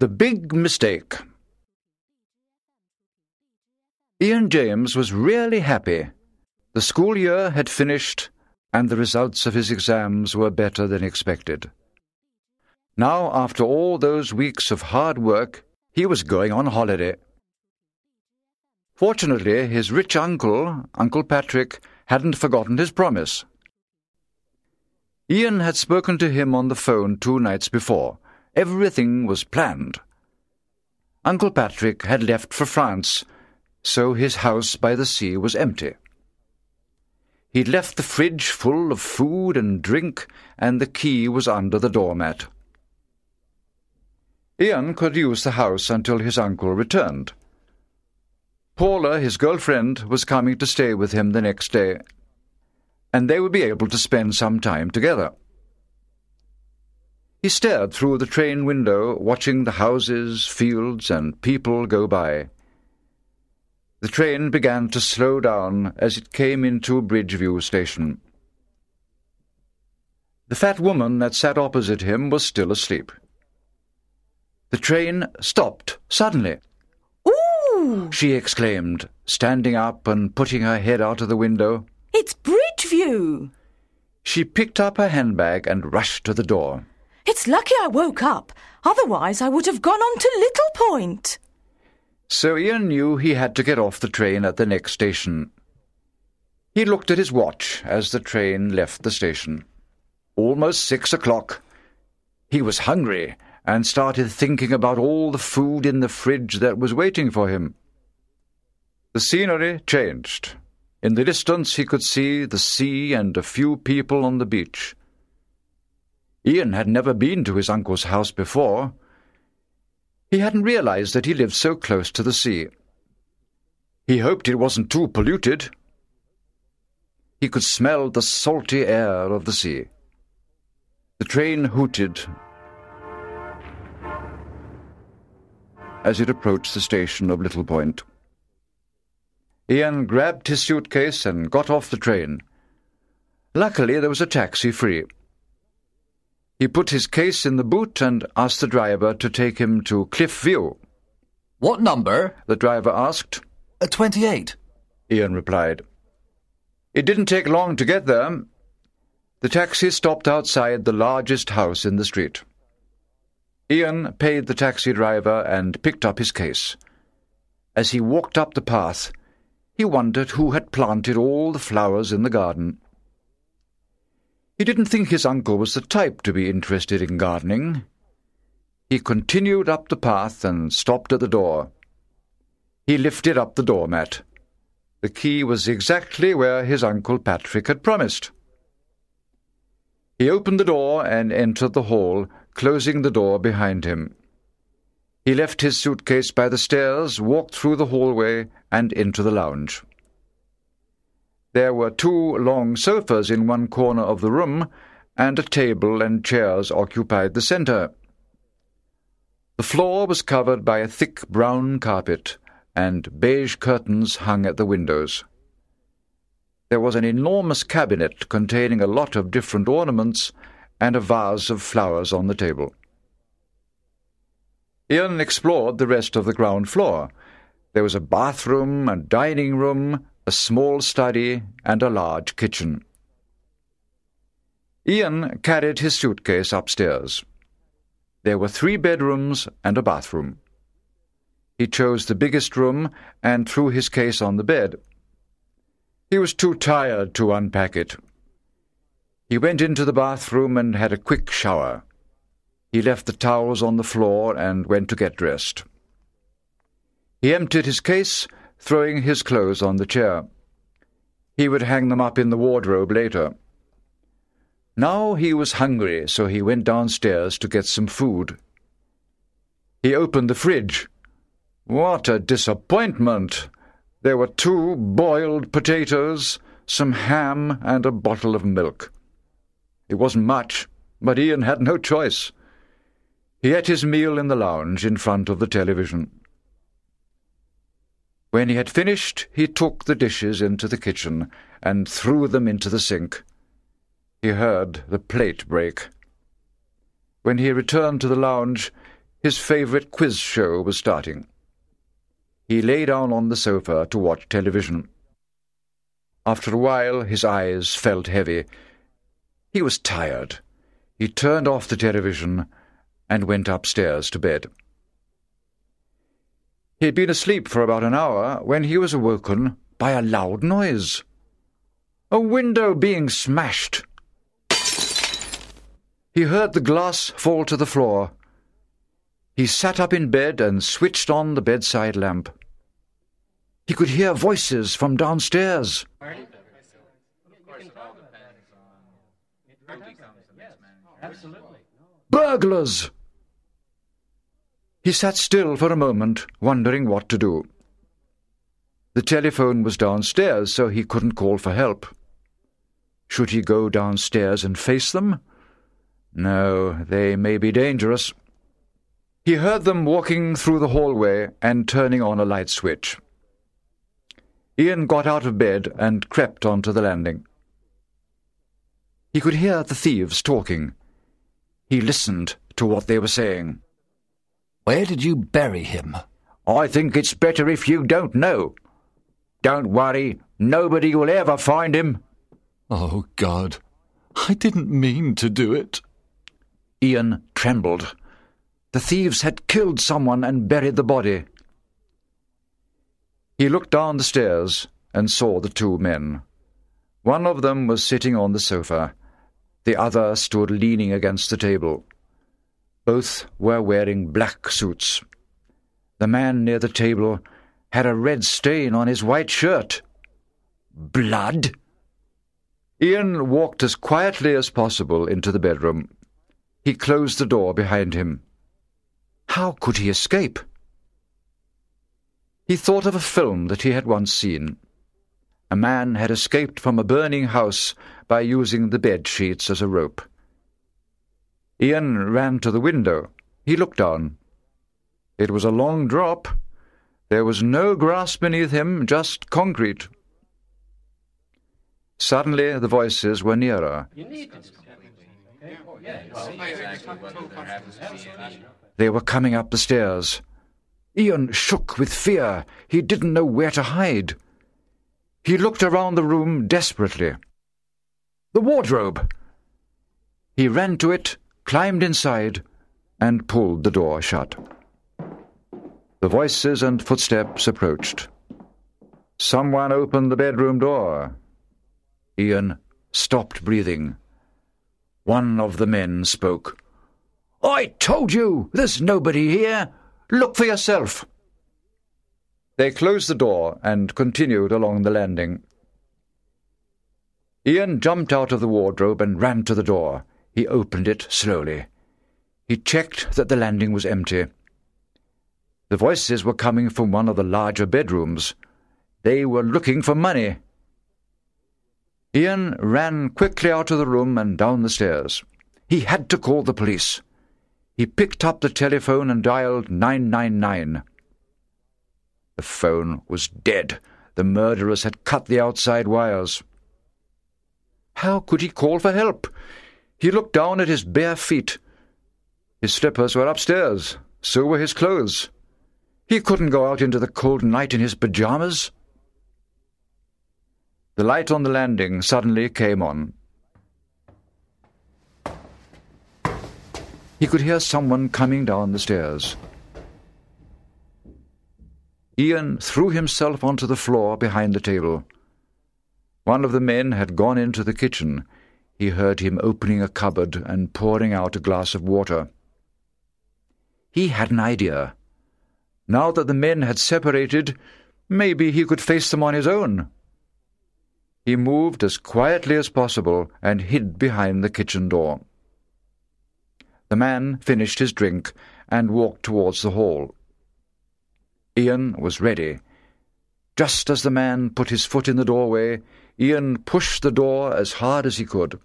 The Big Mistake Ian James was really happy. The school year had finished, and the results of his exams were better than expected. Now, after all those weeks of hard work, he was going on holiday. Fortunately, his rich uncle, Uncle Patrick, hadn't forgotten his promise. Ian had spoken to him on the phone two nights before. Everything was planned. Uncle Patrick had left for France, so his house by the sea was empty. He'd left the fridge full of food and drink, and the key was under the doormat. Ian could use the house until his uncle returned. Paula, his girlfriend, was coming to stay with him the next day, and they would be able to spend some time together. He stared through the train window, watching the houses, fields, and people go by. The train began to slow down as it came into Bridgeview station. The fat woman that sat opposite him was still asleep. The train stopped suddenly. Ooh! She exclaimed, standing up and putting her head out of the window. It's Bridgeview! She picked up her handbag and rushed to the door. It's lucky I woke up. Otherwise, I would have gone on to Little Point. So Ian knew he had to get off the train at the next station. He looked at his watch as the train left the station. Almost six o'clock. He was hungry and started thinking about all the food in the fridge that was waiting for him. The scenery changed. In the distance he could see the sea and a few people on the beach. Ian had never been to his uncle's house before. He hadn't realized that he lived so close to the sea. He hoped it wasn't too polluted. He could smell the salty air of the sea. The train hooted as it approached the station of Little Point. Ian grabbed his suitcase and got off the train. Luckily, there was a taxi free. He put his case in the boot and asked the driver to take him to Cliff View. What number? The driver asked. Uh, 28. Ian replied. It didn't take long to get there. The taxi stopped outside the largest house in the street. Ian paid the taxi driver and picked up his case. As he walked up the path, he wondered who had planted all the flowers in the garden. He didn't think his uncle was the type to be interested in gardening. He continued up the path and stopped at the door. He lifted up the doormat. The key was exactly where his Uncle Patrick had promised. He opened the door and entered the hall, closing the door behind him. He left his suitcase by the stairs, walked through the hallway, and into the lounge. There were two long sofas in one corner of the room, and a table and chairs occupied the centre. The floor was covered by a thick brown carpet, and beige curtains hung at the windows. There was an enormous cabinet containing a lot of different ornaments and a vase of flowers on the table. Ian explored the rest of the ground floor. There was a bathroom, a dining room, a small study, and a large kitchen. Ian carried his suitcase upstairs. There were three bedrooms and a bathroom. He chose the biggest room and threw his case on the bed. He was too tired to unpack it. He went into the bathroom and had a quick shower. He left the towels on the floor and went to get dressed. He emptied his case, throwing his clothes on the chair. He would hang them up in the wardrobe later. Now he was hungry, so he went downstairs to get some food. He opened the fridge. What a disappointment! There were two boiled potatoes, some ham, and a bottle of milk. It wasn't much, but Ian had no choice. He ate his meal in the lounge in front of the television. When he had finished, he took the dishes into the kitchen and threw them into the sink. He heard the plate break. When he returned to the lounge, His favourite quiz show was starting. He lay down on the sofa to watch television. After a while, his eyes felt heavy. He was tired. He turned off the television and went upstairs to bed. He had been asleep for about an hour when he was awoken by a loud noise. A window being smashed. He heard the glass fall to the floor. He sat up in bed and switched on the bedside lamp. He could hear voices from downstairs. Burglars! He sat still for a moment, wondering what to do. The telephone was downstairs, so he couldn't call for help. Should he go downstairs and face them? No, they may be dangerous. He heard them walking through the hallway and turning on a light switch. Ian got out of bed and crept onto the landing. He could hear the thieves talking. He listened to what they were saying. Where did you bury him? I think it's better if you don't know. Don't worry, nobody will ever find him. Oh, God. I didn't mean to do it. Ian trembled. The thieves had killed someone and buried the body. He looked down the stairs and saw the two men. One of them was sitting on the sofa. The other stood leaning against the table. Both were wearing black suits. The man near the table had a red stain on his white shirt. Blood? Ian walked as quietly as possible into the bedroom. He closed the door behind him. How could he escape? He thought of a film that he had once seen. A man had escaped from a burning house by using the bed sheets as a rope. Ian ran to the window. He looked down. It was a long drop. There was no grass beneath him, just concrete. Suddenly the voices were nearer. They were coming up the stairs. Ian shook with fear. He didn't know where to hide. He looked around the room desperately. The wardrobe! He ran to it, climbed inside, and pulled the door shut. The voices and footsteps approached. Someone opened the bedroom door. Ian stopped breathing. One of the men spoke. I told you, there's nobody here. Look for yourself. They closed the door and continued along the landing. Ian jumped out of the wardrobe and ran to the door. He opened it slowly. He checked that the landing was empty. The voices were coming from one of the larger bedrooms. They were looking for money. Ian ran quickly out of the room and down the stairs. He had to call the police. He picked up the telephone and dialed 999. The phone was dead. The murderers had cut the outside wires. How could he call for help? He looked down at his bare feet. His slippers were upstairs. So were his clothes. He couldn't go out into the cold night in his pyjamas. The light on the landing suddenly came on. He could hear someone coming down the stairs. Ian threw himself onto the floor behind the table. One of the men had gone into the kitchen. He heard him opening a cupboard and pouring out a glass of water. He had an idea. Now that the men had separated, maybe he could face them on his own. He moved as quietly as possible and hid behind the kitchen door. The man finished his drink and walked towards the hall. Ian was ready. Just as the man put his foot in the doorway, Ian pushed the door as hard as he could.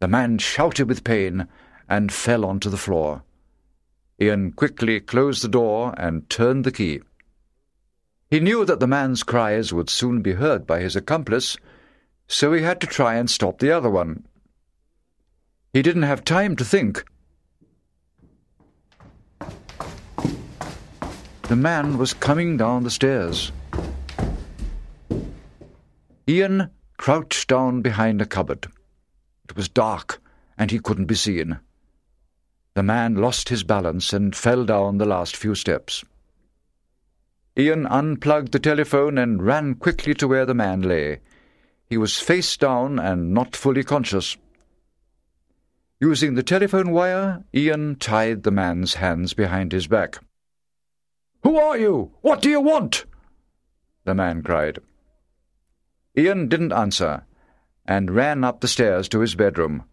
The man shouted with pain and fell onto the floor. Ian quickly closed the door and turned the key. He knew that the man's cries would soon be heard by his accomplice, so he had to try and stop the other one. He didn't have time to think. The man was coming down the stairs. Ian crouched down behind a cupboard. It was dark, and he couldn't be seen. The man lost his balance and fell down the last few steps. Ian unplugged the telephone and ran quickly to where the man lay. He was face down and not fully conscious. Using the telephone wire, Ian tied the man's hands behind his back. Who are you? What do you want? The man cried. Ian didn't answer, and ran up the stairs to his bedroom.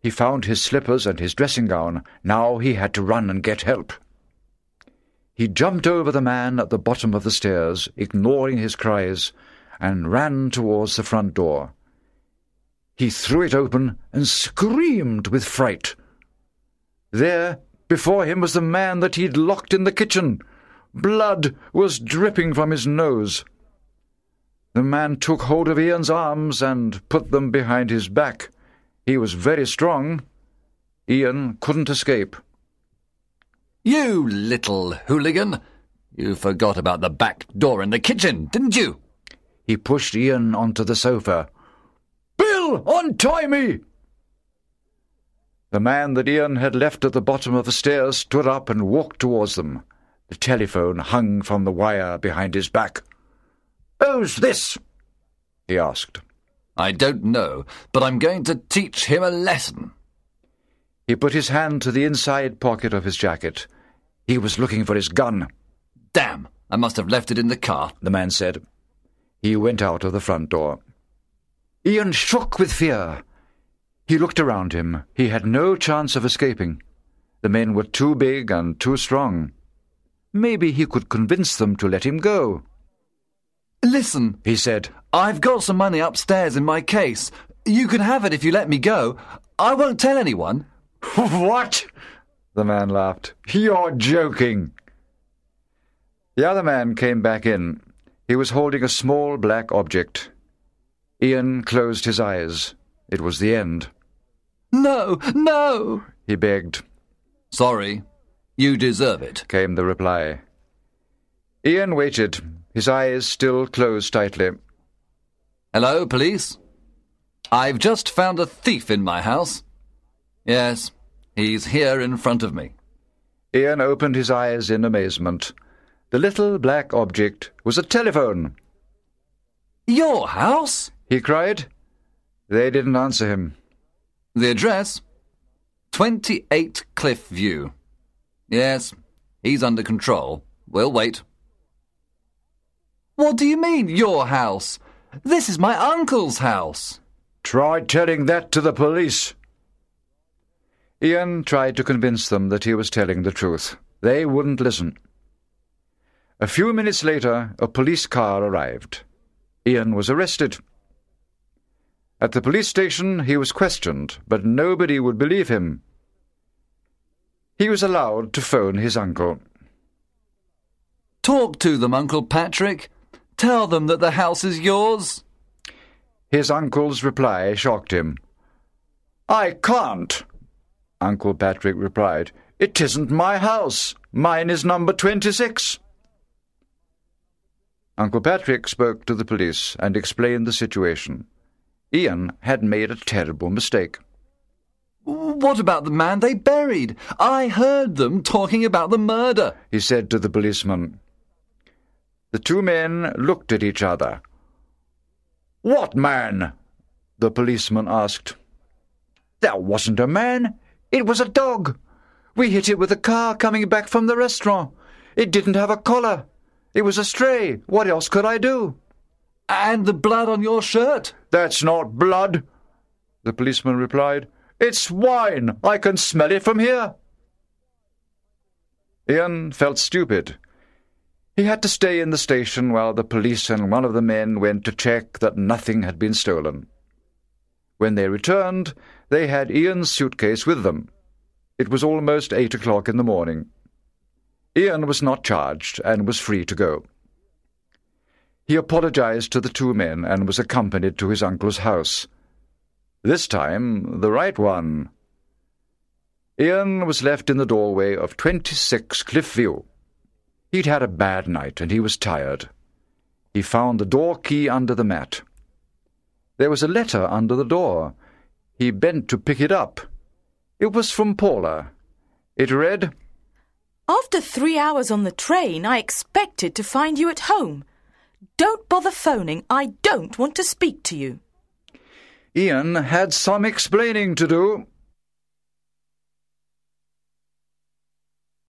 He found his slippers and his dressing gown. Now he had to run and get help. He jumped over the man at the bottom of the stairs, ignoring his cries, and ran towards the front door. He threw it open and screamed with fright. There, before him, was the man that he'd locked in the kitchen. Blood was dripping from his nose. The man took hold of Ian's arms and put them behind his back. He was very strong. Ian couldn't escape. You little hooligan! You forgot about the back door in the kitchen, didn't you? He pushed Ian onto the sofa. Bill, untie me! The man that Ian had left at the bottom of the stairs stood up and walked towards them. The telephone hung from the wire behind his back. Who's this? he asked. I don't know, but I'm going to teach him a lesson. He put his hand to the inside pocket of his jacket. He was looking for his gun. Damn, I must have left it in the car, the man said. He went out of the front door. Ian shook with fear. He looked around him. He had no chance of escaping. The men were too big and too strong. Maybe he could convince them to let him go. Listen, he said. I've got some money upstairs in my case. You can have it if you let me go. I won't tell anyone. what? The man laughed. You're joking. The other man came back in. He was holding a small black object. Ian closed his eyes. It was the end. No, no, he begged. Sorry. You deserve it, came the reply. Ian waited, his eyes still closed tightly. Hello, police? I've just found a thief in my house. Yes, he's here in front of me. Ian opened his eyes in amazement. The little black object was a telephone. Your house? he cried. They didn't answer him. The address? 28 Cliff View. Yes, he's under control. We'll wait. What do you mean, your house? This is my uncle's house. Try telling that to the police. Ian tried to convince them that he was telling the truth. They wouldn't listen. A few minutes later, a police car arrived. Ian was arrested. At the police station, he was questioned, but nobody would believe him. He was allowed to phone his uncle. Talk to them, Uncle Patrick. Tell them that the house is yours. His uncle's reply shocked him. I can't, Uncle Patrick replied. It isn't my house. Mine is number twenty-six. Uncle Patrick spoke to the police and explained the situation. Ian had made a terrible mistake. What about the man they buried? I heard them talking about the murder, he said to the policeman. The two men looked at each other. What man? the policeman asked. There wasn't a man. It was a dog. We hit it with a car coming back from the restaurant. It didn't have a collar. It was a stray. What else could I do? And the blood on your shirt? That's not blood, the policeman replied. It's wine. I can smell it from here. Ian felt stupid. He had to stay in the station while the police and one of the men went to check that nothing had been stolen. When they returned, they had Ian's suitcase with them. It was almost eight o'clock in the morning. Ian was not charged and was free to go. He apologized to the two men and was accompanied to his uncle's house. This time, the right one. Ian was left in the doorway of 26 Cliff View. He'd had a bad night and he was tired. He found the door key under the mat. There was a letter under the door. He bent to pick it up. It was from Paula. It read, After three hours on the train, I expected to find you at home. Don't bother phoning. I don't want to speak to you. Ian had some explaining to do.